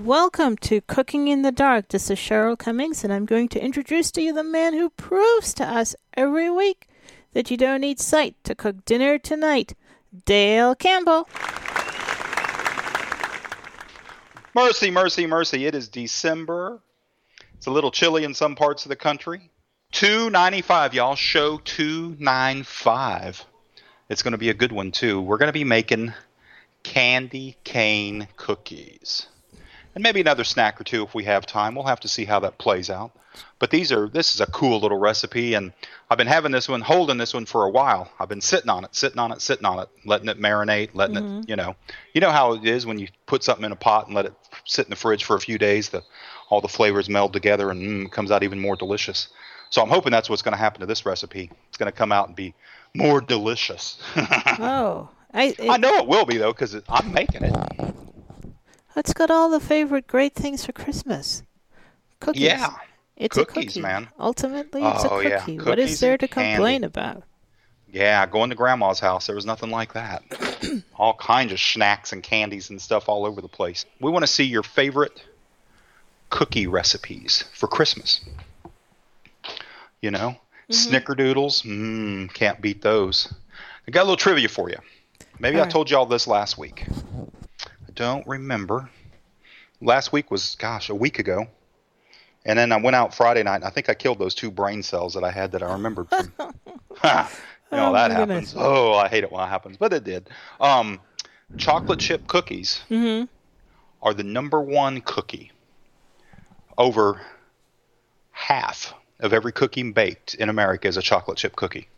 Welcome to Cooking in the Dark. This is Cheryl Cummings, and I'm going to introduce to you the man who proves to us every week that you don't need sight to cook dinner tonight, Dale Campbell. Mercy, mercy, mercy. It is December. It's a little chilly in some parts of the country. 295, y'all. Show 295. It's going to be a good one, too. We're going to be making candy cane cookies. And maybe another snack or two if we have time. We'll have to see how that plays out. But these are this is a cool little recipe and I've been having this one holding this one for a while. I've been sitting on it, sitting on it, sitting on it, letting it marinate, letting it, you know. You know how it is when you put something in a pot and let it sit in the fridge for a few days, the all the flavors meld together and mm, comes out even more delicious. So I'm hoping that's what's going to happen to this recipe. It's going to come out and be more delicious. Oh, I, I know it will be though because I'm making it. It's got all the favorite great things for Christmas. Cookies. Yeah. It's Cookies, a cookie. man. Ultimately, it's a Oh, yeah. cookie. What is there to candy. complain about? Yeah, going to grandma's house, there was nothing like that. all kinds of snacks and candies and stuff all over the place. We want to see your favorite cookie recipes for Christmas. You know, mm-hmm. snickerdoodles, mmm, can't beat those. I got a little trivia for you. Maybe All I right. told y'all this last week. I don't remember. Last week was, gosh, a week ago. And then I went out Friday night, and I think I killed those two brain cells that I had that I remembered from. Ha! you know, Oh, that happens. goodness. Oh, I hate it when it happens, but it did. Um, chocolate chip cookies Mm-hmm. are the number one cookie. Over half of every cookie baked in America is a chocolate chip cookie.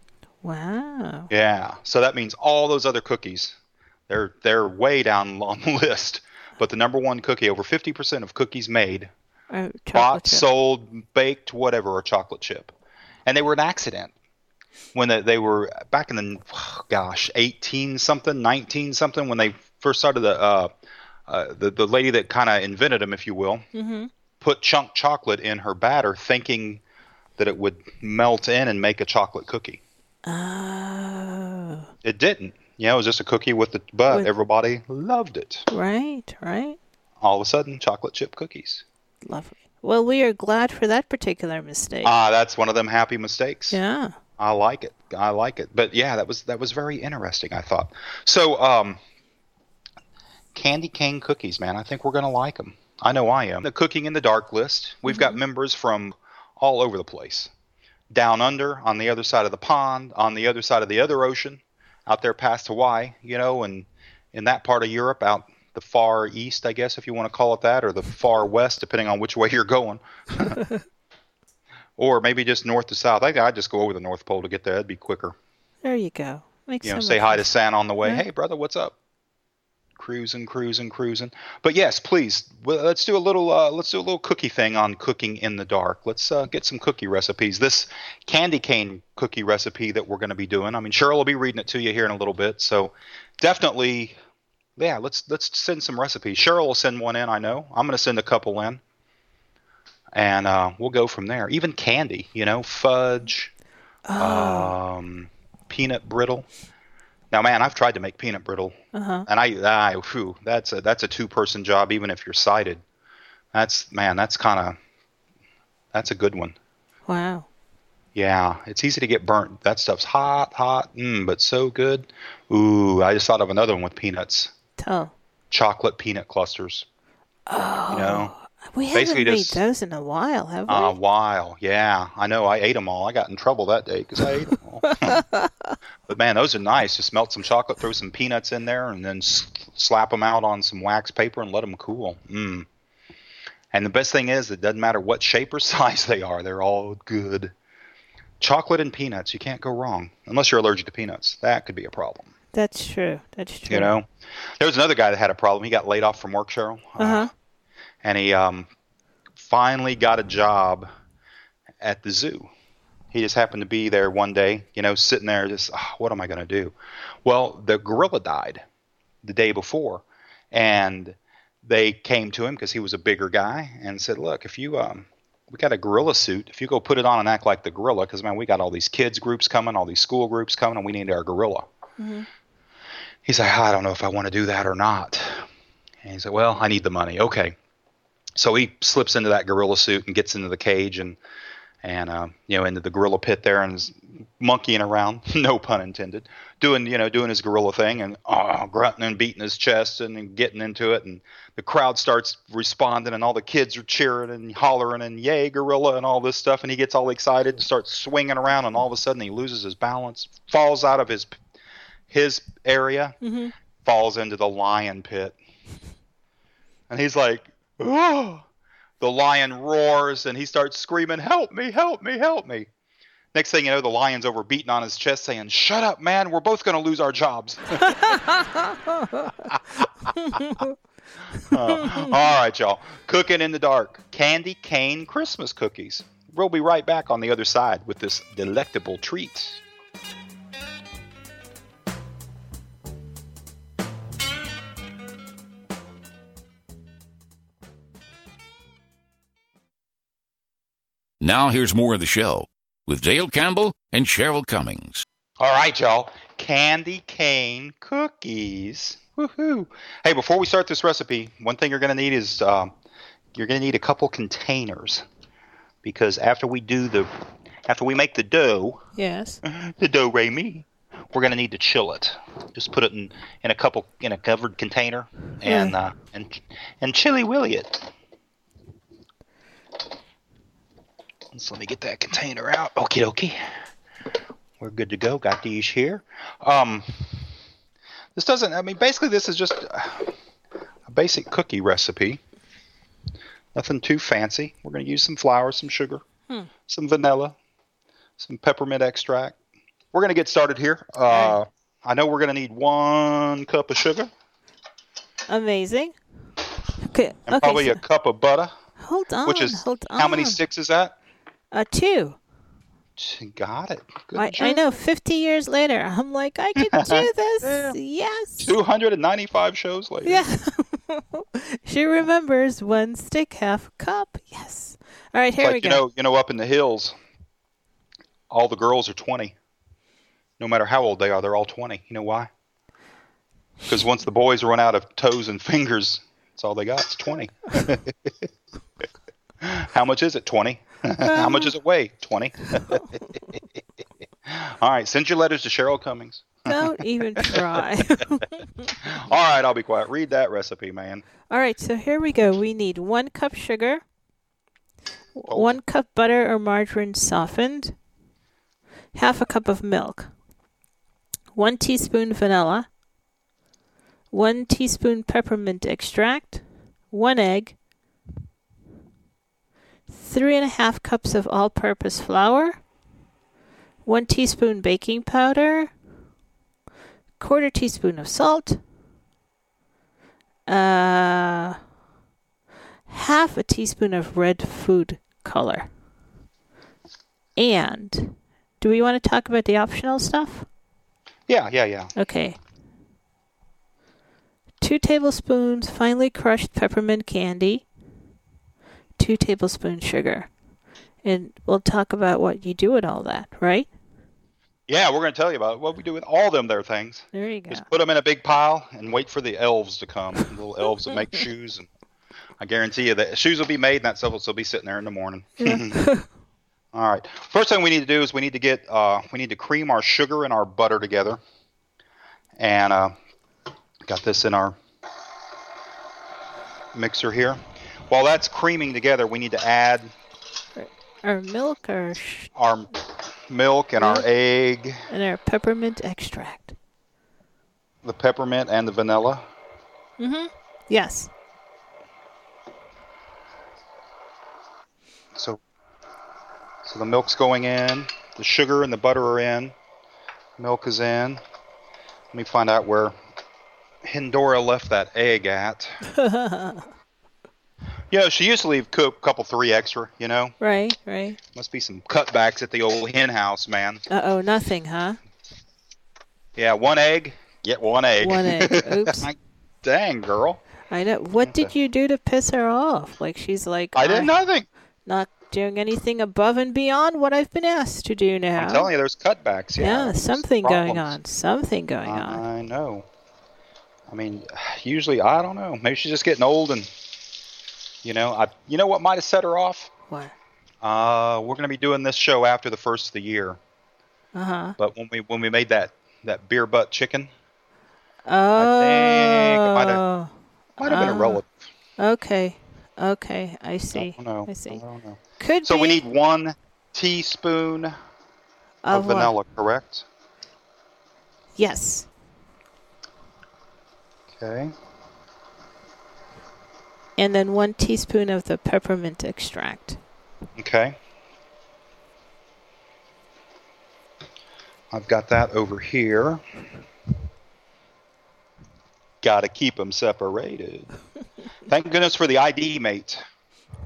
Wow. Yeah. So that means all those other cookies, they're they're way down on the list. But the number one cookie, over 50% of cookies made, Oh, bought, chip. sold, baked, whatever, are chocolate chip. And they were an accident when they, they were back in the gosh, 18 something, 19 something when they first started the uh, uh, the the lady that kind of invented them, if you will, Mm-hmm. put chunk chocolate in her batter, thinking that it would melt in and make a chocolate cookie. Oh, It didn't. Yeah, it was just a cookie with the but With- everybody loved it. right, right. All of a sudden, chocolate chip cookies. Lovely. Well, we are glad for that particular mistake. Ah, that's one of them happy mistakes. yeah. I like it. I like it. But yeah, that was that was very interesting. I thought. So, um, candy cane cookies, man. I think we're gonna like them. I know I am. The cooking in the dark list. We've got members from all over the place. Down under, on the other side of the pond, on the other side of the other ocean, out there past Hawaii, you know, and in that part of Europe, out the far east, I guess, if you want to call it that, or the far west, depending on which way you're going. or maybe just north to south. I, I'd just go over the North Pole to get there. That'd be quicker. There you go. Makes You know, so say hi to sense. Santa on the way. Right. Hey, brother, what's up? Cruising, cruising, cruising. But yes, please, let's do a little. Uh, let's do a little cookie thing on cooking in the dark. Let's uh, get some cookie recipes. This candy cane cookie recipe that we're going to be doing. I mean, Cheryl will be reading it to you here in a little bit. So definitely, yeah. Let's let's send some recipes. Cheryl will send one in. I know. I'm going to send a couple in, and uh, we'll go from there. Even candy, you know, fudge, Oh. um, peanut brittle. Now, man, I've tried to make peanut brittle, Uh-huh. and I, I, whew, that's a that's a two person job, even if you're sighted. That's man, that's kind of that's a good one. Wow. Yeah, it's easy to get burnt. That stuff's hot, hot, mm, but so good. Ooh, I just thought of another one with peanuts, Tell. chocolate peanut clusters. Oh. You know, We Basically haven't made those in a while, have we? A while, yeah. I know. I ate them all. I got in trouble that day because I ate them all. but man, those are nice. Just melt some chocolate, throw some peanuts in there, and then s- slap them out on some wax paper and let them cool. Mm. And the best thing is, it doesn't matter what shape or size they are; they're all good. Chocolate and peanuts, you can't go wrong. Unless you're allergic to peanuts, that could be a problem. That's true. That's true. You know, there was another guy that had a problem. He got laid off from work, Cheryl. Uh huh. And he um, finally got a job at the zoo. He just happened to be there one day, you know, sitting there, just "Ah, what am I going to do? Well, the gorilla died the day before, and they came to him because he was a bigger guy and said, "Look, if you um, we got a gorilla suit. If you go put it on and act like the gorilla, because man, we got all these kids groups coming, all these school groups coming, and we need our gorilla." He's like, I don't know if I want to do that or not. And he said, Well, I need the money. Okay. So he slips into that gorilla suit and gets into the cage and and uh, you know into the gorilla pit there and is monkeying around, no pun intended, doing you know doing his gorilla thing and oh, grunting and beating his chest and, and getting into it. And the crowd starts responding and all the kids are cheering and hollering and yay gorilla and all this stuff. And he gets all excited and starts swinging around. And all of a sudden he loses his balance, falls out of his his area, falls into the lion pit. And he's like, oh. The lion roars and he starts screaming, Help me, help me, help me. Next thing you know, the lion's over beating on his chest saying, Shut up, man, we're both going to lose our jobs. Uh, all right, y'all. Cooking in the dark. Candy cane Christmas cookies. We'll be right back on the other side with this delectable treat. Now here's more of the show with Dale Campbell and Cheryl Cummings. All right, y'all. Candy cane cookies. Woohoo! Hey, before we start this recipe, one thing you're going to need is um, you're going to need a couple containers because after we do the after we make the dough, Yes. the dough re mi, we're going to need to chill it. Just put it in in a couple in a covered container and uh, and and chili willy it. So let me get that container out. Okie dokie. We're good to go. Got these here. Um, this doesn't. I mean, basically, this is just a basic cookie recipe. Nothing too fancy. We're going to use some flour, some sugar, some vanilla, some peppermint extract. We're going to get started here. Uh, I know we're going to need one cup of sugar Amazing. Okay. and okay. probably so- a cup of butter, hold on. which is hold on. how many sticks is that? Uh, two. Got it. Good I, I know. Fifty years later, I'm like, I can do this. Yeah. Yes. 295 shows later. Yeah. she remembers one stick, half cup. Yes. All right, here like we you go. know, you know, up in the hills, all the girls are 20. No matter how old they are, they're all 20. You know why? Because once the boys run out of toes and fingers, that's all they got. It's 20. how much is it? 20. How much does it weigh? 20. all right, send your letters to Cheryl Cummings. Don't even try. All right, I'll be quiet. Read that recipe, man. All right, so here we go. We need one cup sugar, Oh. one cup butter or margarine softened, half a cup of milk, one teaspoon vanilla, one teaspoon peppermint extract, one egg, three and a half cups of all purpose flour, one teaspoon baking powder, quarter teaspoon of salt, uh, half a teaspoon of red food color. And do we want to talk about the optional stuff? Yeah, yeah, yeah. Okay. Two tablespoons finely crushed peppermint candy. Two tablespoons sugar. And we'll talk about what you do with all that, right? Yeah, we're going to tell you about what we do with all them there things. There you go. Just put them in a big pile and wait for the elves to come. The little elves that make shoes, and I guarantee you that shoes will be made, and that stuff will still be sitting there in the morning. All right. First thing we need to do is we need to get uh, we need to cream our sugar and our butter together, and uh, got this in our mixer here. While that's creaming together, we need to add Our milk, our sh- our milk and our egg, and our peppermint extract. the peppermint and the vanilla. Mhm. Yes. So, so the milk's going in, the sugar and the butter are in, milk is in. Let me find out where Hindora left that egg at. you know, she used to leave a couple three extra. You know, Right, right. must be some cutbacks at the old hen house, man. Uh oh, nothing, huh? Yeah, one egg, get one egg. One egg. Oops. Dang, girl. I know. What did you do to piss her off? Like she's like, I did nothing. not doing anything above and beyond what I've been asked to do now. I'm telling you, there's cutbacks. Yeah, yeah, something going on. Something going on. I know. I mean, usually I don't know. Maybe she's just getting old, and you know, I you know what might have set her off. What? Uh, we're going to be doing this show after the first of the year, Uh huh. but when we when we made that that beer butt chicken, Oh. think it might have- might have been a Ah. relative. Okay. Okay. I I see. don't know. I see. don't know. Could So be we need one teaspoon of, of what? vanilla, correct? Yes. Okay. And then one teaspoon of the peppermint extract. Okay. I've got that over here. Got to keep them separated. Thank goodness for the ID mate,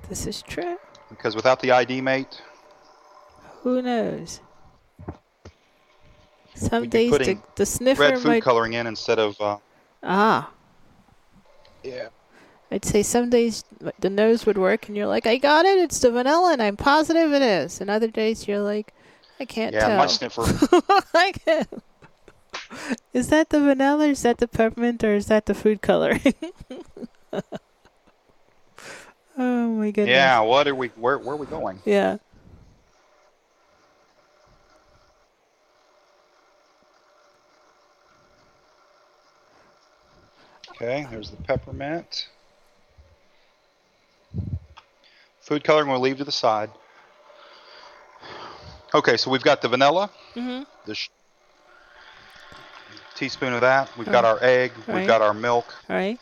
This is true. because without the ID mate, Who knows? Some days the, the sniffer red food might. coloring in instead of uh, Ah. yeah. I'd say some days the nose would work and you're like, I got it, it's the vanilla and I'm positive it is. And other days you're like, I can't Yeah, tell. my sniffer. I can't. Is that the vanilla, is that the peppermint, or is that the food coloring? oh my goodness. Yeah, what are we? Where where are we going? Yeah. Okay, there's the peppermint. Food coloring we'll leave to the side. Okay, so we've got the vanilla. mm-hmm. The sh- teaspoon of that. We've got our egg. Right. We've got our milk. Right?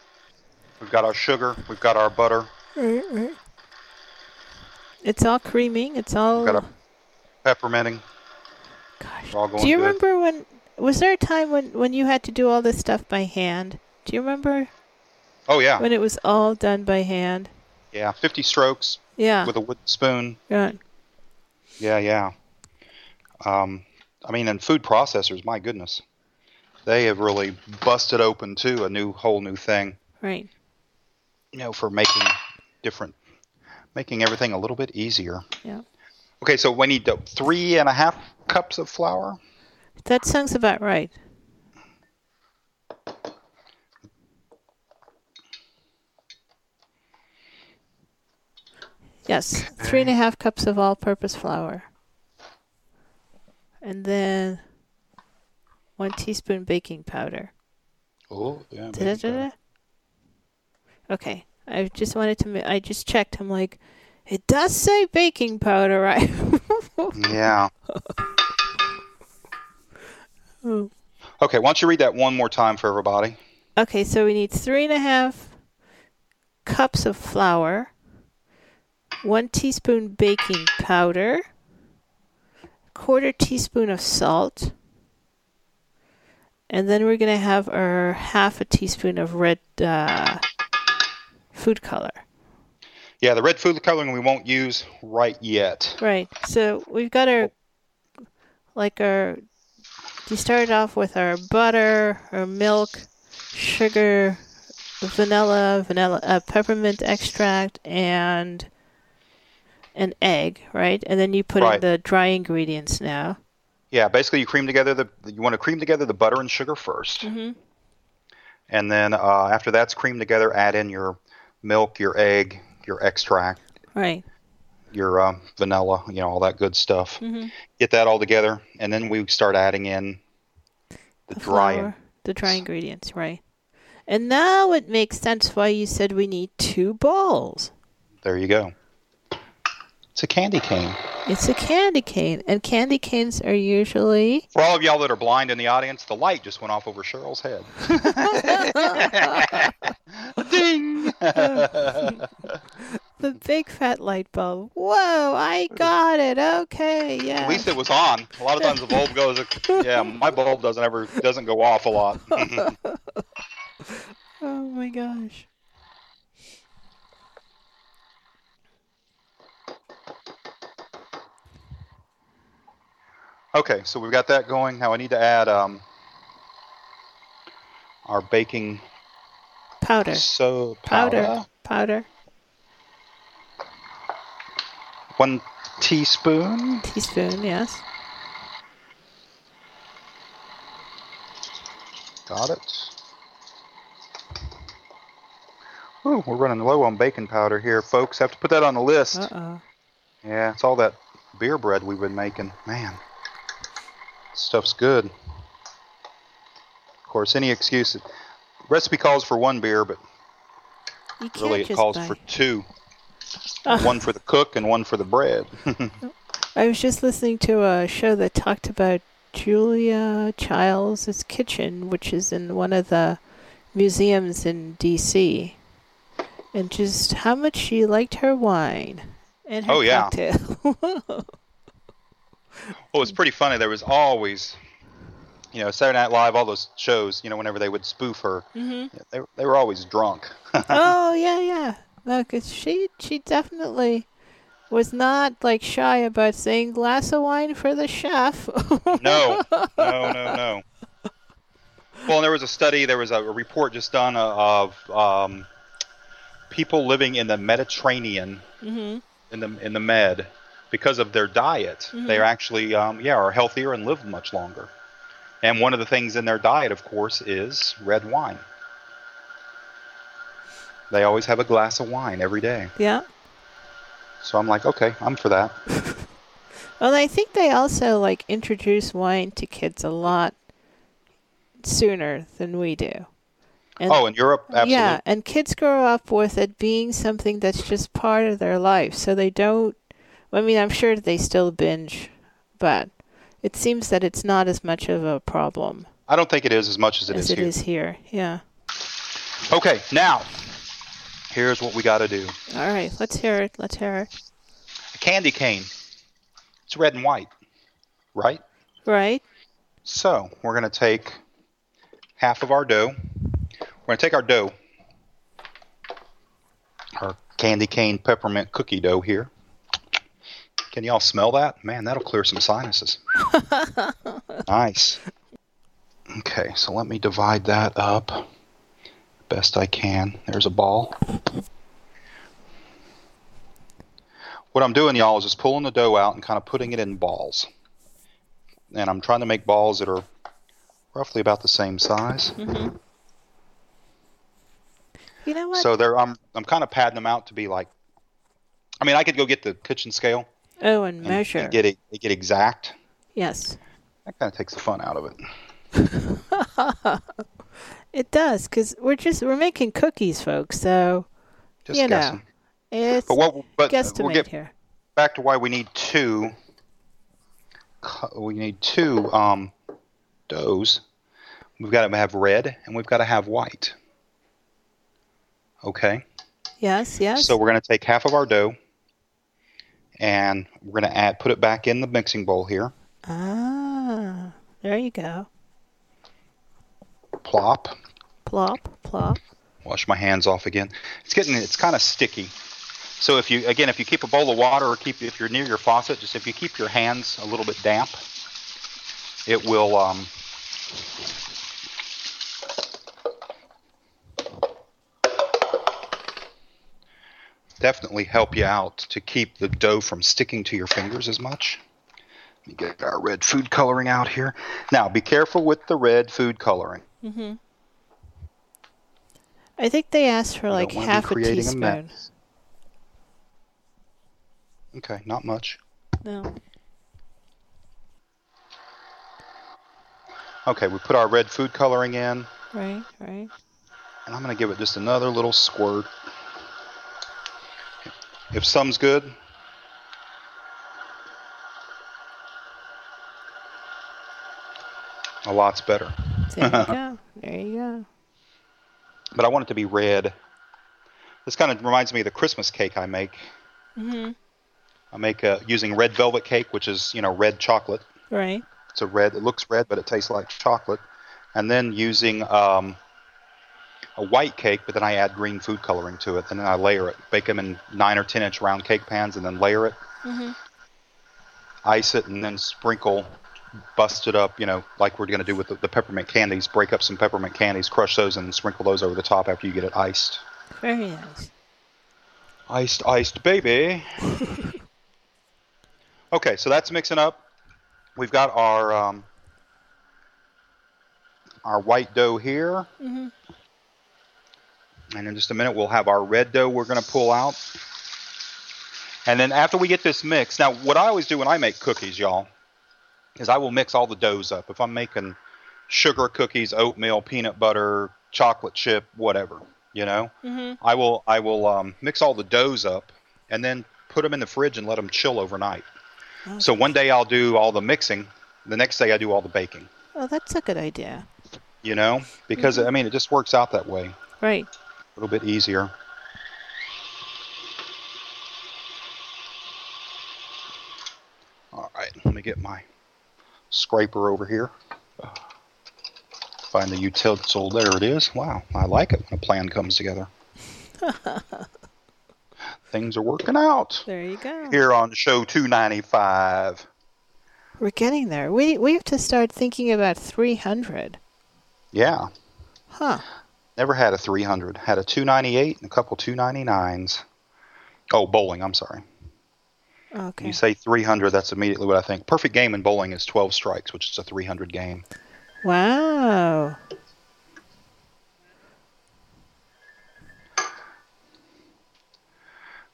We've got our sugar. We've got our butter. Right, right. It's all creaming. It's all. We've got our pepperminting. Gosh. all going Do you good. remember when? Was there a time when when you had to do all this stuff by hand? Do you remember Oh yeah, when it was all done by hand? Yeah. 50 strokes Yeah. with a wooden spoon. Right. Yeah, yeah. Um, I mean, and food processors, my goodness, they have really busted open too a new whole new thing. Right. You know, for making different, making everything a little bit easier. Yeah. Okay, so we need three and a half cups of flour. That sounds about right. Yes, three and a half cups of all-purpose flour, and then one teaspoon baking powder. Oh, yeah. Da-da-da-da. Okay, I just wanted to. ma- I just checked. I'm like, it does say baking powder, right? Yeah. Oh. Okay, why don't you read that one more time for everybody? Okay, so we need three and a half cups of flour, one teaspoon baking powder, quarter teaspoon of salt, and then we're going to have our half a teaspoon of red uh, food color. Yeah, the red food coloring we won't use right yet. Right. So we've got our like our. You started off with our butter, our milk, sugar, vanilla, vanilla, uh, peppermint extract, and an egg, right? And then you put in the dry ingredients now. Yeah, basically you cream together the you want to cream together the butter and sugar 1st Mhm. and then uh, after that's creamed together, add in your milk, your egg, your extract, Right. your uh, vanilla, you know, all that good stuff. Mhm. Get that all together, and then we start adding in the, The dry. flour, the dry ingredients, right? And now it makes sense why you said we need two bowls. There you go. It's a candy cane. It's a candy cane, and candy canes are usually For all of y'all that are blind in the audience, the light just went off over Cheryl's head. Ding! the big fat light bulb. Whoa, I got it. Okay, yeah. At least it was on. A lot of times the bulb goes. Yeah, my bulb doesn't ever doesn't go off a lot. Oh my gosh. Okay, so we've got that going. Now I need to add um, our baking Powder. so Powder. powder. Powder. One teaspoon. Teaspoon, yes. Got it. Ooh, we're running low on baking powder here, folks. Have to put that on the list. Uh oh. Yeah, it's all that beer bread we've been making. Man, stuff's good. Of course, any excuse. Recipe calls for one beer, but really it calls buy. for two. Ah. One for the cook and one for the bread. I was just listening to a show that talked about Julia Childs' kitchen, which is in one of the museums in D.C., and just how much she liked her wine and her Oh, yeah. cocktail. Well, it was pretty funny. There was always, you know, Saturday Night Live, all those shows, you know, whenever they would spoof her, hmm yeah, they, they were always drunk. oh yeah, yeah. No, cause she she definitely was not like shy about saying glass of wine for the chef. No, no, no, no. Well, and there was a study, there was a, report just done uh, of um, people living in the Mediterranean, hmm in the in the Med, because of their diet. They are actually, um, yeah, are healthier and live much longer. And one of the things in their diet, of course, is red wine. They always have a glass of wine every day. Yeah. So I'm like, okay, I'm for that. Well, I think they also like introduce wine to kids a lot sooner than we do. And oh, in Europe, absolutely. Yeah, and kids grow up with it being something that's just part of their life, so they don't. I mean, I'm sure they still binge, but it seems that it's not as much of a problem I don't think it is as much as it as is it here. is here. Yeah. Okay, now here's what we got to do. All right, let's hear it. Let's hear it. A candy cane. It's red and white, right? Right? So we're going to take half of our dough. We're going to take our dough, our candy cane peppermint cookie dough here. Can y'all smell that? Man, that'll clear some sinuses. nice. Okay, so let me divide that up best I can. There's a ball. What I'm doing, y'all, is just pulling the dough out and kind of putting it in balls. And I'm trying to make balls that are roughly about the same size. Mm-hmm. You know what? So they're I'm I'm kind of padding them out to be like. I mean, I could go get the kitchen scale oh, and and, measure. and get it get exact. yes. That kind of takes the fun out of it. It does, because we're just we're making cookies, folks. So Just you know, it's But what? But guesstimate we'll get here. back to why we need two. We need two um, doughs. We've got to have red and we've got to have white. Okay. Yes, yes. So we're going to take half of our dough and we're going to add put it back in the mixing bowl here. ah, there you go. Plop. Plop, plop. Wash my hands off again. It's getting it's kind of sticky. So if you again if you keep a bowl of water or keep if you're near your faucet, just if you keep your hands a little bit damp, it will um, definitely help you out to keep the dough from sticking to your fingers as much. Let me get our red food coloring out here. Now be careful with the red food coloring. Mm-hmm. I think they asked for like don't wanna be half a a teaspoon. mess. Okay, not much. no. Okay, we put our red food coloring in, Right, right. and I'm going to give it just another little squirt. If some's good, a lot's better. There you go. There you go. But I want it to be red. This kind of reminds me of the Christmas cake I make. Mm-hmm. I make uh, using red velvet cake, which is you know red chocolate. Right. It's a red. It looks red, but it tastes like chocolate. And then using um, a white cake, but then I add green food coloring to it, and then I layer it. Bake them in nine or ten inch round cake pans, and then layer it. Mhm. Ice it, and then sprinkle, bust it up. You know, like we're gonna do with the, the peppermint candies. Break up some peppermint candies, crush those, and sprinkle those over the top after you get it iced. Very nice. Iced, iced, baby. okay, so that's mixing up. We've got our um, our white dough here, Mhm. And in just a minute we'll have our red dough we're going to pull out. And then after we get this mixed, now what I always do when I make cookies, y'all, is I will mix all the doughs up. If I'm making sugar cookies, oatmeal, peanut butter, chocolate chip, whatever, you know, Mhm. I will I will um, mix all the doughs up and then put them in the fridge and let them chill overnight. Oh. So one day I'll do all the mixing, the next day I do all the baking. Oh, that's a good idea. You know, because I mean it just works out that way, Right. A little bit easier. All right, let me get my scraper over here. Find the utensil. There it is. Wow, I like it when a plan comes together. Things are working out There you go. here on show 295. We're getting there. We we have to start thinking about 300. Yeah, Huh. Never had a 300. Had a 298 and a couple 299s. Oh, bowling. I'm sorry. Okay. You say 300, that's immediately what I think. Perfect game in bowling is 12 strikes, which is a 300 game. Wow.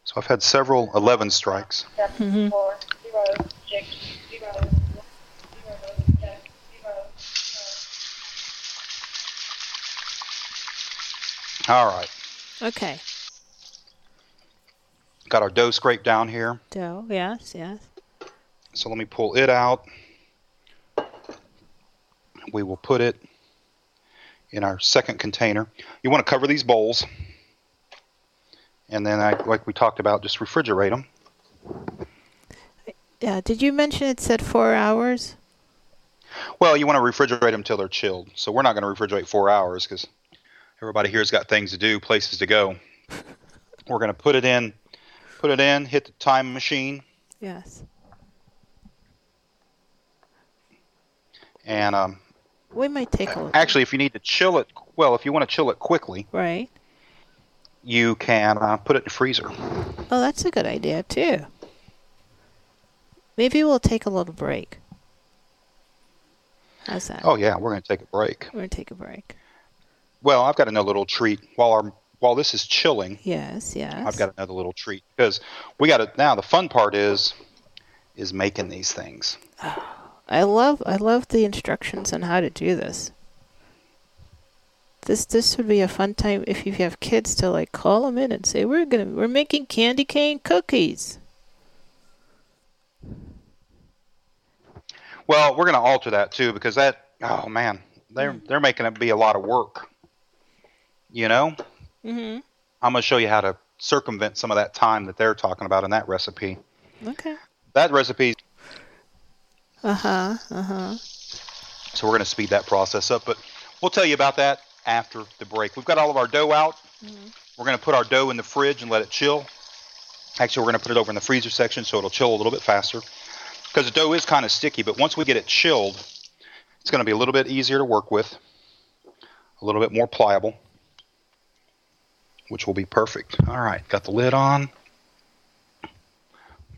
So I've had several 11 strikes. Mhm. All right. Okay. Got our dough scraped down here. Dough. Yes. Yes. So let me pull it out. We will put it in our second container. You want to cover these bowls. And then, I, like we talked about, just refrigerate them. Yeah. Uh, did you mention it said four hours? Well, you want to refrigerate them till they're chilled. So we're not going to refrigerate four hours because everybody here's got things to do, places to go. We're going to put it in, put it in, hit the time machine, Yes. and um, We might take a actually, if you need to chill it, well, if you want to chill it quickly, Right. you can uh, put it in the freezer. Oh, that's a good idea too. Maybe we'll take a little break. How's that? Oh yeah, we're going to take a break. We're gonna take a break. Well, I've got another little treat while our while this is chilling. Yes. Yes. I've got another little treat because we got it now. The fun part is is making these things. I love I love the instructions on how to do this. This this would be a fun time if you have kids to like call them in and say we're gonna we're making candy cane cookies. Well, we're going to alter that too because that oh man, they're they're making it be a lot of work. You know, Mm-hmm. I'm going to show you how to circumvent some of that time that they're talking about in that recipe. Okay. That recipe, Uh huh. Uh huh. so we're going to speed that process up, but we'll tell you about that after the break. We've got all of our dough out. We're going to put our dough in the fridge and let it chill. Actually, we're going to put it over in the freezer section so it'll chill a little bit faster. Because the dough is kind of sticky, but once we get it chilled, it's going to be a little bit easier to work with, a little bit more pliable, which will be perfect. All right, got the lid on.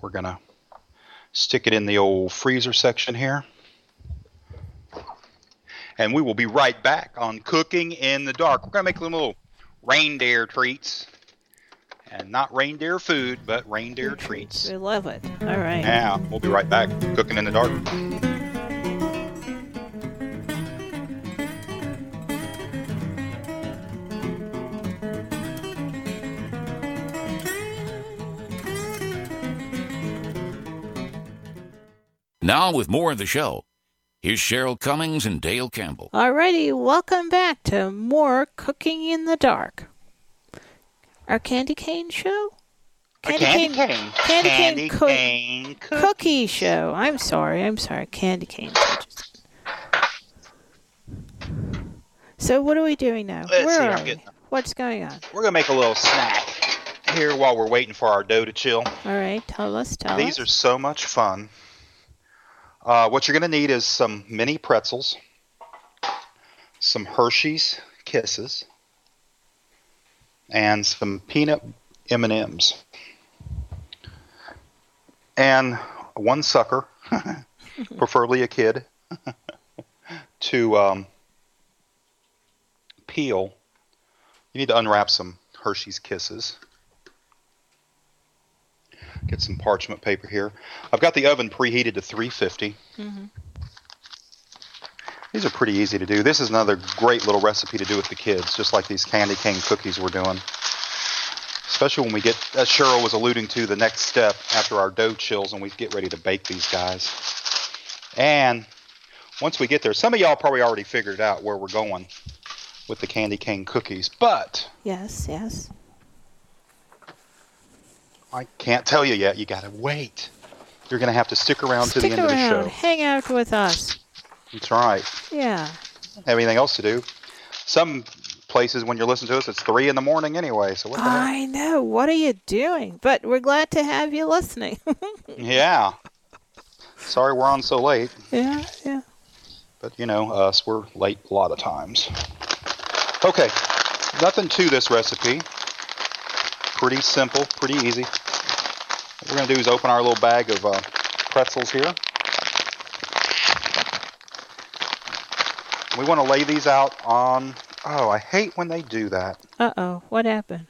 We're going to stick it in the old freezer section here. And we will be right back on Cooking in the Dark. We're going to make them little reindeer treats. And not reindeer food, but reindeer treats. I love it. All right. Yeah, we'll be right back. Cooking in the Dark. Now, with more of the show, here's Cheryl Cummings and Dale Campbell. Alrighty, welcome back to more Cooking in the Dark. Our candy cane show? A candy cane. Candy cane, Candy coo- cane cookie. cookie show. I'm sorry, I'm sorry. Candy cane. So what are we doing now? Let's Where see, are we? What's going on? We're gonna make a little snack here while we're waiting for our dough to chill. All right, tell us, tell These are so much fun. Uh, what you're going to need is some mini pretzels, some Hershey's Kisses, and some peanut M&Ms, and one sucker, preferably a kid, to um, peel. You need to unwrap some Hershey's Kisses. Get some parchment paper here. I've got the oven preheated to 350. Mm-hmm. These are pretty easy to do. This is another great little recipe to do with the kids, just like these candy cane cookies we're doing. Especially when we get, as Cheryl was alluding to, the next step after our dough chills and we get ready to bake these guys. And once we get there, some of y'all probably already figured out where we're going with the candy cane cookies, but Yes, yes. I can't tell you yet. You gotta wait. You're gonna have to stick around to the end around. of the show. Hang out with us. That's right. Yeah. Have anything else to do? Some places when you're listening to us, it's three in the morning anyway. So what the heck? I know. What are you doing? But we're glad to have you listening. Yeah. Sorry we're on so late, yeah, yeah. but you know us, we're late a lot of times. Okay, nothing to this recipe. Pretty simple, pretty easy. What we're gonna do is open our little bag of uh, pretzels here. We want to lay these out on. Oh, I hate when they do that. Uh oh. What happened?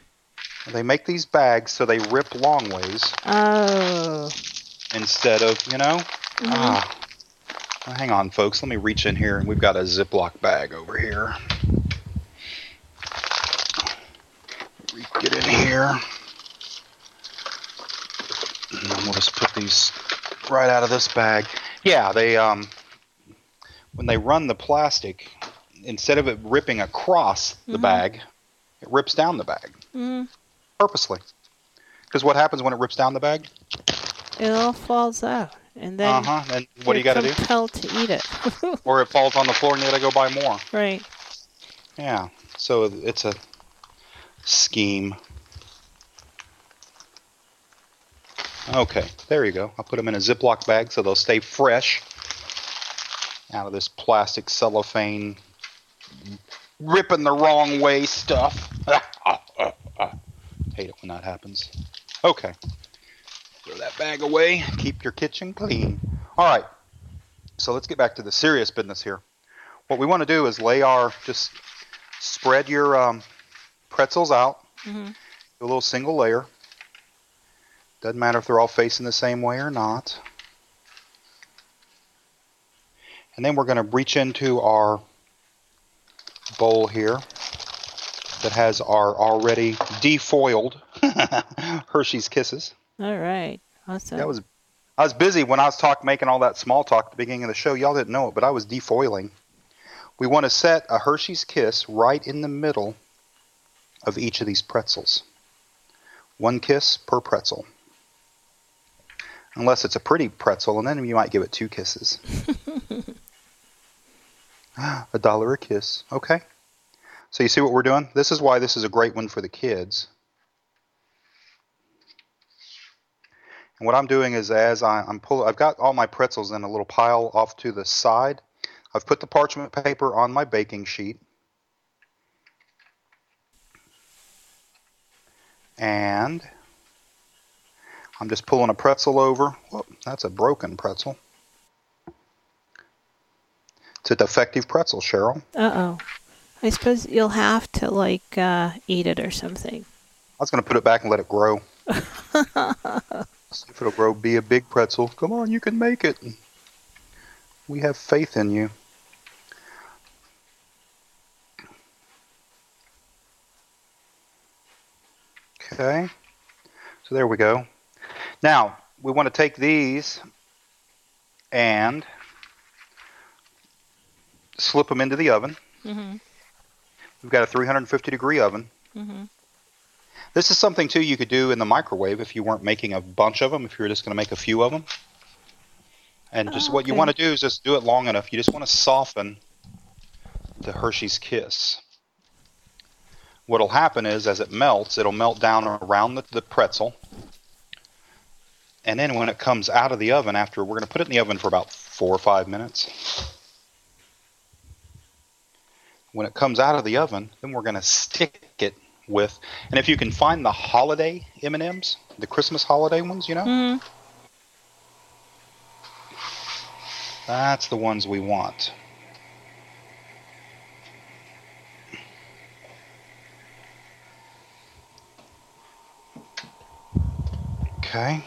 They make these bags so they rip long ways Oh. instead of, you know. Ah. Well, hang on, folks. Let me reach in here, and we've got a Ziploc bag over here. We Get in here. And then we'll just put these right out of this bag. Yeah, they um, when they run the plastic, instead of it ripping across the bag, it rips down the bag mm-hmm. purposely. Because what happens when it rips down the bag? it all falls out. And then Uh huh. And what do you got to do? compelled to eat it. Or it falls on the floor and you got to go buy more. right. Yeah. So it's a scheme. Okay, there you go. I'll put them in a Ziploc bag so they'll stay fresh out of this plastic cellophane ripping the wrong way stuff. Hate it when that happens. Okay. Throw that bag away. Keep your kitchen clean. All right. So let's get back to the serious business here. What we want to do is lay our just spread your um, pretzels out. Mhm. A little single layer. Doesn't matter if they're all facing the same way or not. And then we're going to reach into our bowl here that has our already defoiled Hershey's Kisses. All right. Awesome. That was I was busy when I was talk making all that small talk at the beginning of the show. Y'all didn't know it, but I was defoiling. We want to set a Hershey's Kiss right in the middle of each of these pretzels. One kiss per pretzel. Unless it's a pretty pretzel, and then you might give it two kisses. a dollar a kiss. Okay. So you see what we're doing? This is why this is a great one for the kids. And what I'm doing is as I, I'm pulling, I've got all my pretzels in a little pile off to the side. I've put the parchment paper on my baking sheet. And I'm just pulling a pretzel over. Whoop, that's a broken pretzel. It's a defective pretzel, Cheryl. Uh oh. I suppose you'll have to like uh, eat it or something. I was going to put it back and let it grow. See if it'll grow, be a big pretzel. Come on, you can make it. We have faith in you. Okay, so there we go. Now, we want to take these and slip them into the oven. Mm-hmm. We've got a 350 degree oven. Mm-hmm. This is something too you could do in the microwave if you weren't making a bunch of them. If you were just going to make a few of them, and just Oh, what you want to do is just do it long enough. You just want to soften the Hershey's Kiss. What'll happen is, as it melts, it'll melt down around the, the pretzel, and then when it comes out of the oven, after we're going to put it in the oven for about four or five minutes. When it comes out of the oven, then we're going to stick it with, and if you can find the holiday M&Ms, the Christmas holiday ones, you know, Mm-hmm. that's the ones we want. Okay.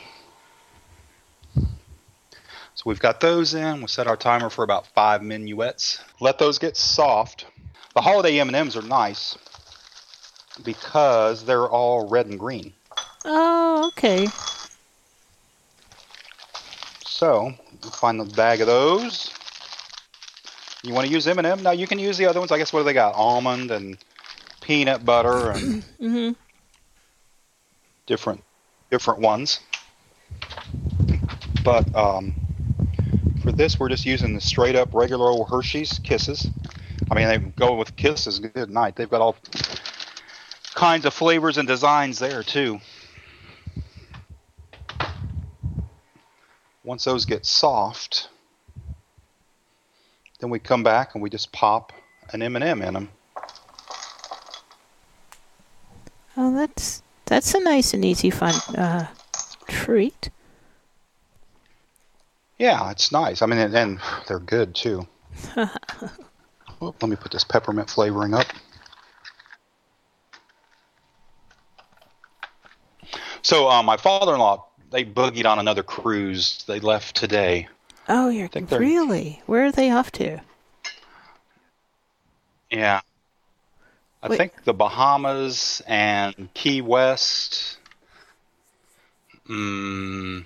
So we've got those in. We'll set our timer for about five minuets. Let those get soft. The holiday M&Ms are nice because they're all red and green. Oh, okay. So you find the bag of those. You want to use M&M? Now you can use the other ones. I guess what do they got? Almond and peanut butter and Mm-hmm. different different ones. But um, for this, we're just using the straight up regular old Hershey's Kisses. I mean, they go with Kisses good night. They've got all kinds of flavors and designs there too. Once those get soft, then we come back and we just pop an M&M in them. Oh, that's that's a nice and easy fun uh, treat. Yeah, it's nice. I mean, and, and they're good too. Oop, let me put this peppermint flavoring up. So, uh, my father-in-law, they boogied on another cruise. They left today. Oh, you're really? Where are they off to? Yeah. I Wait. think the Bahamas and Key West. Mm,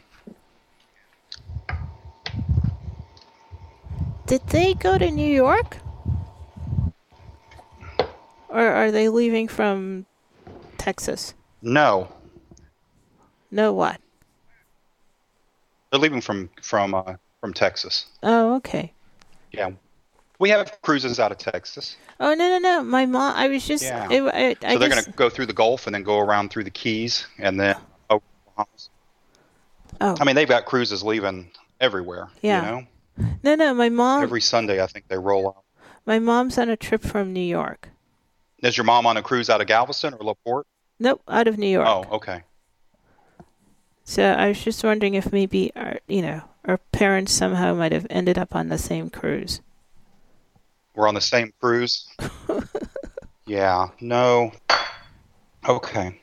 Did they go to New York? Or are they leaving from Texas? no, No, what? they're leaving from from uh, from Texas. Oh, okay. Yeah, we have cruises out of Texas. Oh no, no, no! My mom. I was just. Yeah. It, I, I So they're just, going to go through the Gulf and then go around through the Keys and then oh. over the Bahamas. Oh, I mean, they've got cruises leaving everywhere. Yeah. You know, no, no. My mom. every Sunday I think they roll out. My mom's on a trip from New York. Is your mom on a cruise out of Galveston or LaPorte? Nope, out of New York. Oh, okay. So I was just wondering if maybe our, you know, our parents somehow might have ended up on the same cruise. We're on the same cruise. yeah. No. Okay.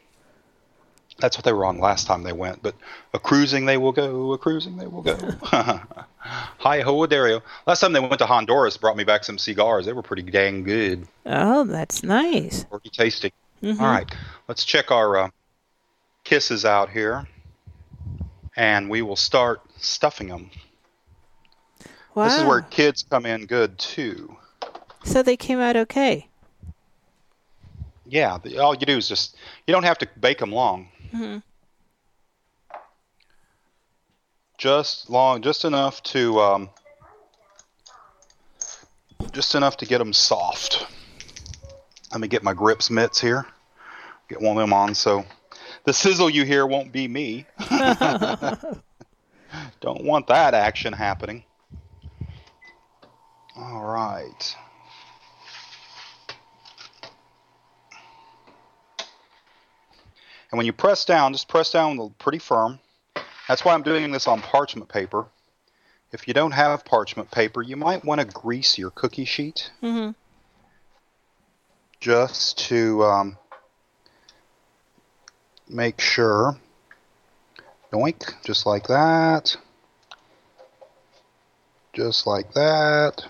That's what they were on last time they went. But a cruising they will go. A cruising they will go. Hi ho, Dario. Last time they went to Honduras, brought me back some cigars. They were pretty dang good. Oh, that's nice. Pretty tasty. Mhm. All right, let's check our uh, kisses out here, and we will start stuffing them. Wow. This is where kids come in good too. So they came out okay. Yeah, the, all you do is just you don't have to bake them long. Mhm. Just long, just enough to um, just enough to get them soft. Let me get my grips mitts here. Get one of them on so the sizzle you hear won't be me. Don't want that action happening. All right. And when you press down, just press down pretty firm. That's why I'm doing this on parchment paper. If you don't have parchment paper, you might want to grease your cookie sheet hmm just to um, make sure. Doink, just like that. Just like that.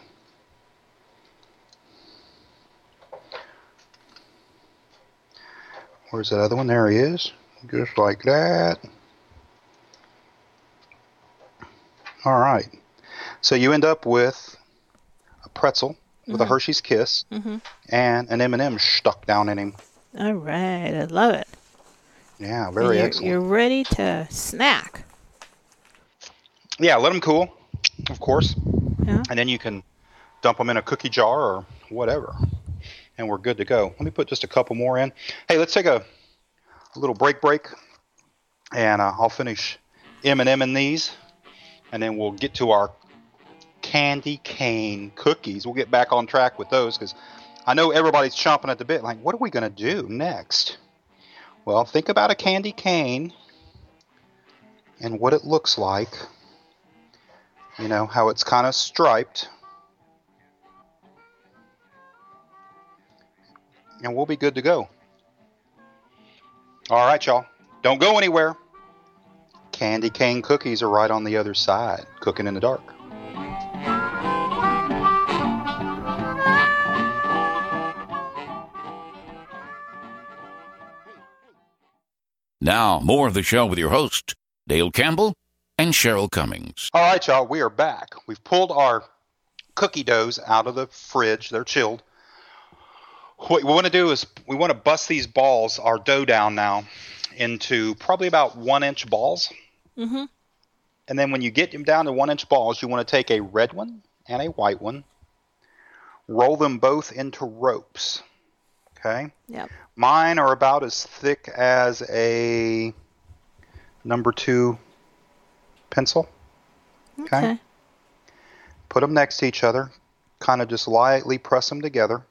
Where's that other one? There he is. Just like that. All right. So you end up with a pretzel with a Hershey's Kiss Mhm. and an M&M stuck down in him. All right, I love it. Yeah, very you're, excellent. You're ready to snack. Yeah, let them cool, of course. Yeah. And then you can dump them in a cookie jar or whatever. And we're good to go. Let me put just a couple more in. Hey, let's take a, a little break break. And uh, I'll finish M&M in these. And then we'll get to our candy cane cookies. We'll get back on track with those because I know everybody's chomping at the bit. Like, what are we to do next? Well, think about a candy cane and what it looks like. You know, how it's kind of striped. And we'll be good to go. All right, y'all. Don't go anywhere. Candy cane cookies are right on the other side, cooking in the dark. Now, more of the show with your host, Dale Campbell and Cheryl Cummings. All right, y'all, we are back. We've pulled our cookie doughs out of the fridge. They're chilled. What we want to do is we want to bust these balls, our dough down now, into probably about one inch balls. Mm-hmm. And then when you get them down to one inch balls, you want to take a red one and a white one, roll them both into ropes. Okay? Yep. Mine are about as thick as a number two pencil. Okay. Okay. Put them next to each other, kind of just lightly press them together,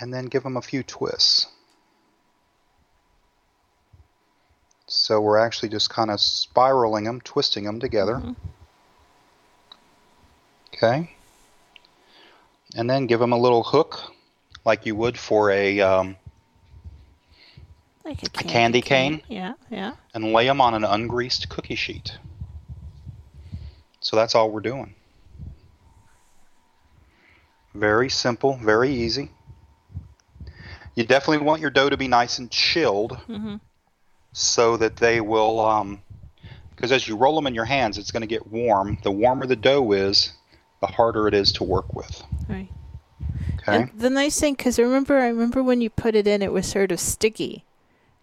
and then give them a few twists. So we're actually just kind of spiraling them, twisting them together. Okay. And then give them a little hook, like you would for a, um, Like a candy, candy cane? Yeah, yeah. and lay them on an ungreased cookie sheet. So that's all we're doing. Very simple, very easy. You definitely want your dough to be nice and chilled Mm-hmm. so that they will, because as you roll them in your hands, it's going to get warm. The warmer the dough is, the harder it is to work with. Right. Okay? And the nice thing, because remember, I remember when you put it in, it was sort of sticky.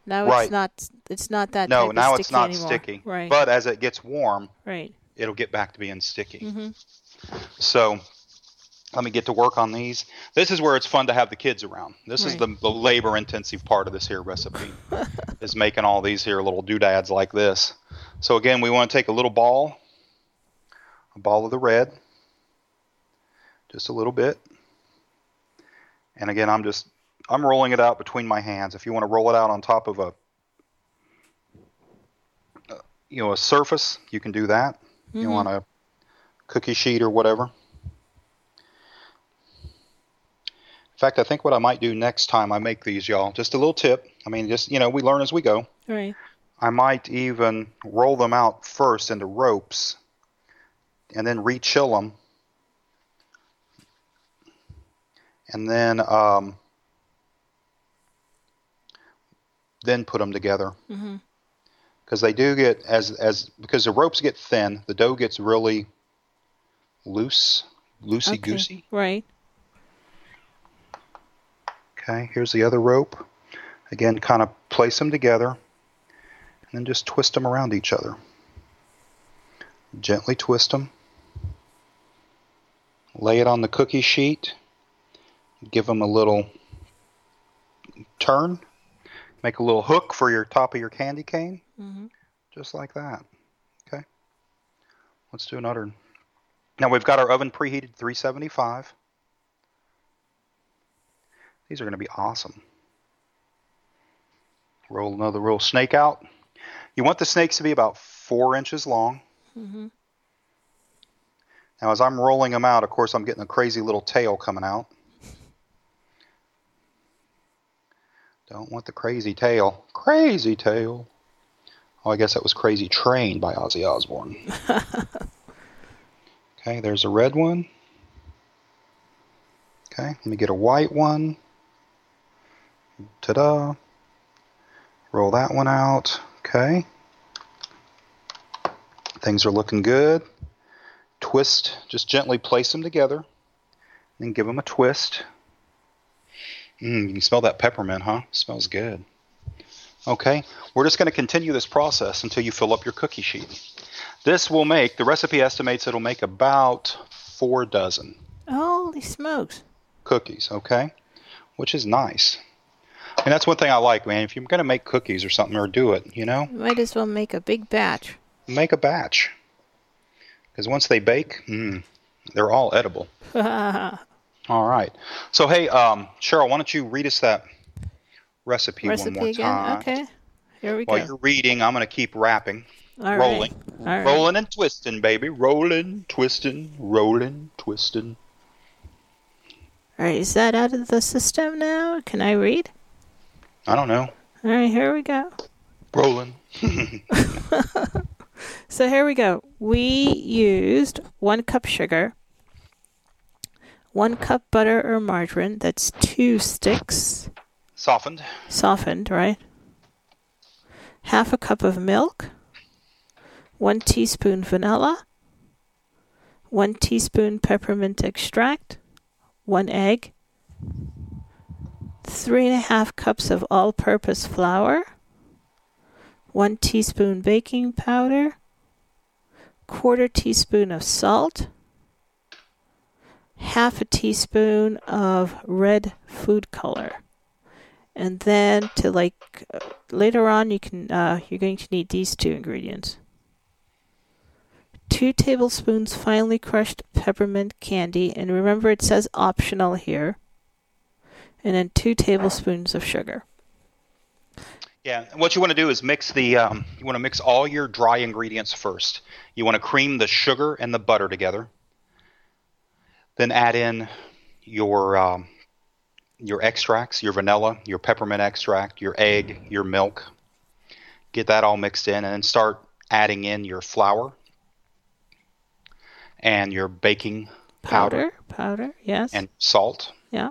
Now Right. it's not. It's not that. no, now it's not anymore. sticky. Right. But as it gets warm, right. it'll get back to being sticky. Mm-hmm. So let me get to work on these. This is where it's fun to have the kids around. This is the, the labor intensive part of this here recipe is making all these here little doodads like this. So again, we want to take a little ball, a ball of the red, just a little bit. And again, I'm just I'm rolling it out between my hands. If you want to roll it out on top of a you know a surface, you can do that. You mm-hmm. want a cookie sheet or whatever. In fact, I think what I might do next time I make these, y'all, just a little tip. I mean, just, you know, we learn as we go. Right. I might even roll them out first into ropes and then re-chill them. And then, um, then put them together. Mhm. Because they do get, as, as, because the ropes get thin, the dough gets really loose, loosey goosey. Okay. Right. Okay, here's the other rope. Again, kind of place them together and then just twist them around each other. Gently twist them. Lay it on the cookie sheet. Give them a little turn. Make a little hook for your top of your candy cane. Mhm. Just like that. Okay. Let's do another. Now we've got our oven preheated 375. These are going to be awesome. Roll another roll snake out. You want the snakes to be about four inches long. Mhm. Now, as I'm rolling them out, of course, I'm getting a crazy little tail coming out. Don't want the crazy tail. Crazy tail. Oh, I guess that was Crazy Train by Ozzy Osbourne. okay, there's a red one. Okay, let me get a white one. Ta-da. Roll that one out. Okay. Things are looking good. twist, just gently place them together, and give them a twist. Mm, you can smell that peppermint, huh? Smells good. Okay, we're just going to continue this process until you fill up your cookie sheet. This will make, the recipe estimates it'll make about four dozen Holy smokes. cookies, okay? Which is nice. And that's one thing I like, man. If you're going to make cookies or something or do it, you know, Might as well make a big batch. make a batch. Because once they bake, mm, they're all edible. All right. So, hey, um, Cheryl, why don't you read us that recipe, one Recipe more again? time? Okay. Here we While go. While you're reading, I'm going to keep rapping. All right. rolling. All right. Rolling and twisting, baby. Rolling, twisting, rolling, twisting. All right. Is that out of the system now? Can I read? I don't know. All right. Here we go. Rolling. So here we go. We used one cup sugar, one cup butter or margarine. That's two sticks, Softened. softened, right? Half a cup of milk, one teaspoon vanilla, one teaspoon peppermint extract, one egg, three and a half cups of all purpose flour, one teaspoon baking powder, quarter teaspoon of salt, half a teaspoon of red food color. And then to like uh, later on you can uh, you're going to need these two ingredients. 2 tablespoons finely crushed peppermint candy and remember it says optional here. And then 2 tablespoons of sugar. Yeah. And what you want to do is mix the. Um, you want to mix all your dry ingredients first. You want to cream the sugar and the butter together. Then add in your um, your extracts, your vanilla, your peppermint extract, your egg, your milk. Get that all mixed in, and then start adding in your flour and your baking powder, Powder, powder, yes. and salt. yeah.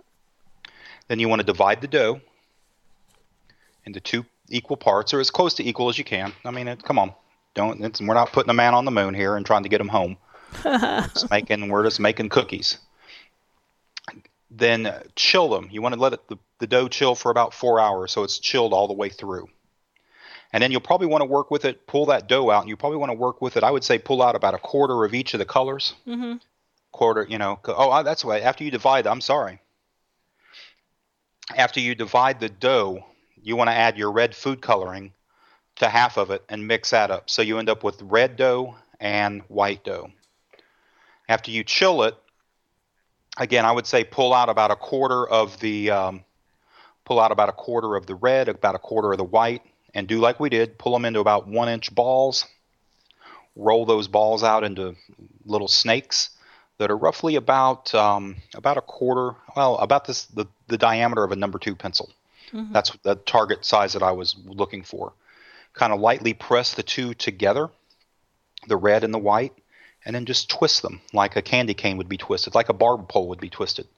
Then you want to divide the dough into two equal parts, or as close to equal as you can. I mean, it, come on, don't. It's, we're not putting a man on the moon here and trying to get him home. just making, we're just making cookies. Then chill them. You want to let it, the, the dough chill for about four hours, so it's chilled all the way through. And then you'll probably want to work with it, pull that dough out, and you probably want to work with it. I would say pull out about a quarter of each of the colors. Mm-hmm. Quarter, you know. Oh, that's why. After you divide, I'm sorry. After you divide the dough, you want to add your red food coloring to half of it and mix that up. So you end up with red dough and white dough. After you chill it, again, I would say pull out about a quarter of the um, pull out about a quarter of the red, about a quarter of the white, and do like we did. Pull them into about one inch balls. Roll those balls out into little snakes that are roughly about um, about a quarter, well, about this the, the diameter of a number two pencil. Mm-hmm. That's the target size that I was looking for. Kind of lightly press the two together, the red and the white, and then just twist them like a candy cane would be twisted, like a barber pole would be twisted.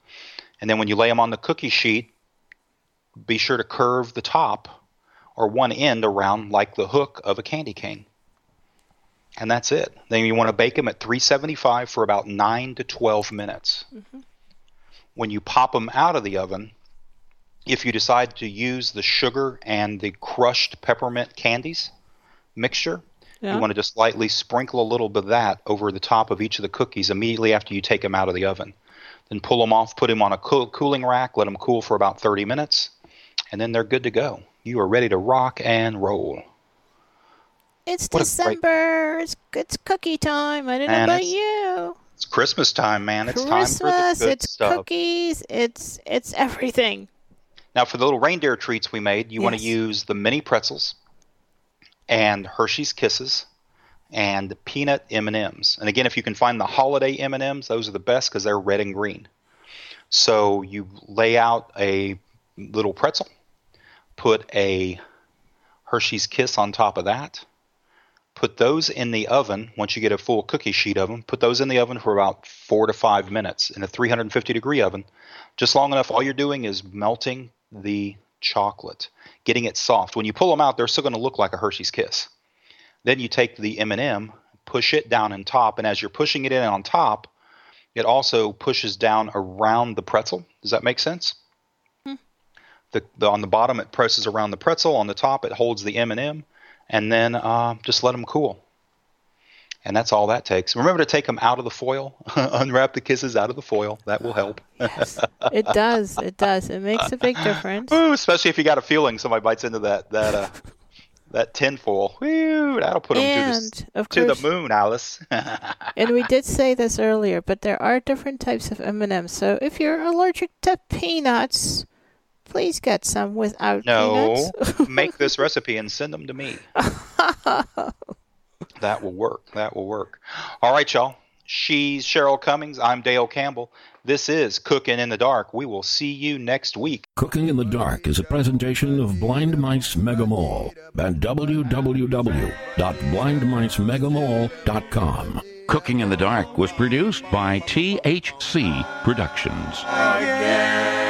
And then when you lay them on the cookie sheet, be sure to curve the top or one end around like the hook of a candy cane. And that's it. Then you want to bake them at 375 for about 9 to 12 minutes. Mm-hmm. When you pop them out of the oven, if you decide to use the sugar and the crushed peppermint candies mixture, Yeah. you want to just lightly sprinkle a little bit of that over the top of each of the cookies immediately after you take them out of the oven. Then pull them off, put them on a cool, cooling rack, let them cool for about 30 minutes, and then they're good to go. You are ready to rock and roll. It's What a great- December. It's it's cookie time. I don't know about you. It's Christmas time, man. It's time Christmas. for the good it's stuff. cookies. It's it's everything. Now, for the little reindeer treats we made, you want to use the mini pretzels and Hershey's Kisses and peanut M&Ms. And again, if you can find the holiday M&Ms, those are the best because they're red and green. So you lay out a little pretzel, put a Hershey's Kiss on top of that, put those in the oven once you get a full cookie sheet of them. Put those in the oven for about four to five minutes in a 350 degree oven, just long enough. All you're doing is melting the chocolate, getting it soft. When you pull them out, they're still going to look like a Hershey's Kiss. Then you take the M&M, push it down on top, and as you're pushing it in on top, it also pushes down around the pretzel. Does that make sense? The, the on the bottom it presses around the pretzel. On the top it holds the M and then uh, just let them cool. And that's all that takes. Remember to take them out of the foil, unwrap the kisses out of the foil. That will help. Yes, it does. It does. It makes a big difference. Ooh, especially if you got a feeling somebody bites into that that uh, that tin foil. Woo, that'll put them And to, of the, to the moon, Alice. and we did say this earlier, but there are different types of M&Ms. So if you're allergic to peanuts, please get some without no, peanuts. make this recipe and send them to me. that will work. That will work. All right, y'all. She's Cheryl Cummings. I'm Dale Campbell. This is Cooking in the Dark. We will see you next week. Cooking in the Dark is a presentation of Blind Mice Mega Mall at www.blindmicemegamall.com. Cooking in the Dark was produced by THC Productions. again.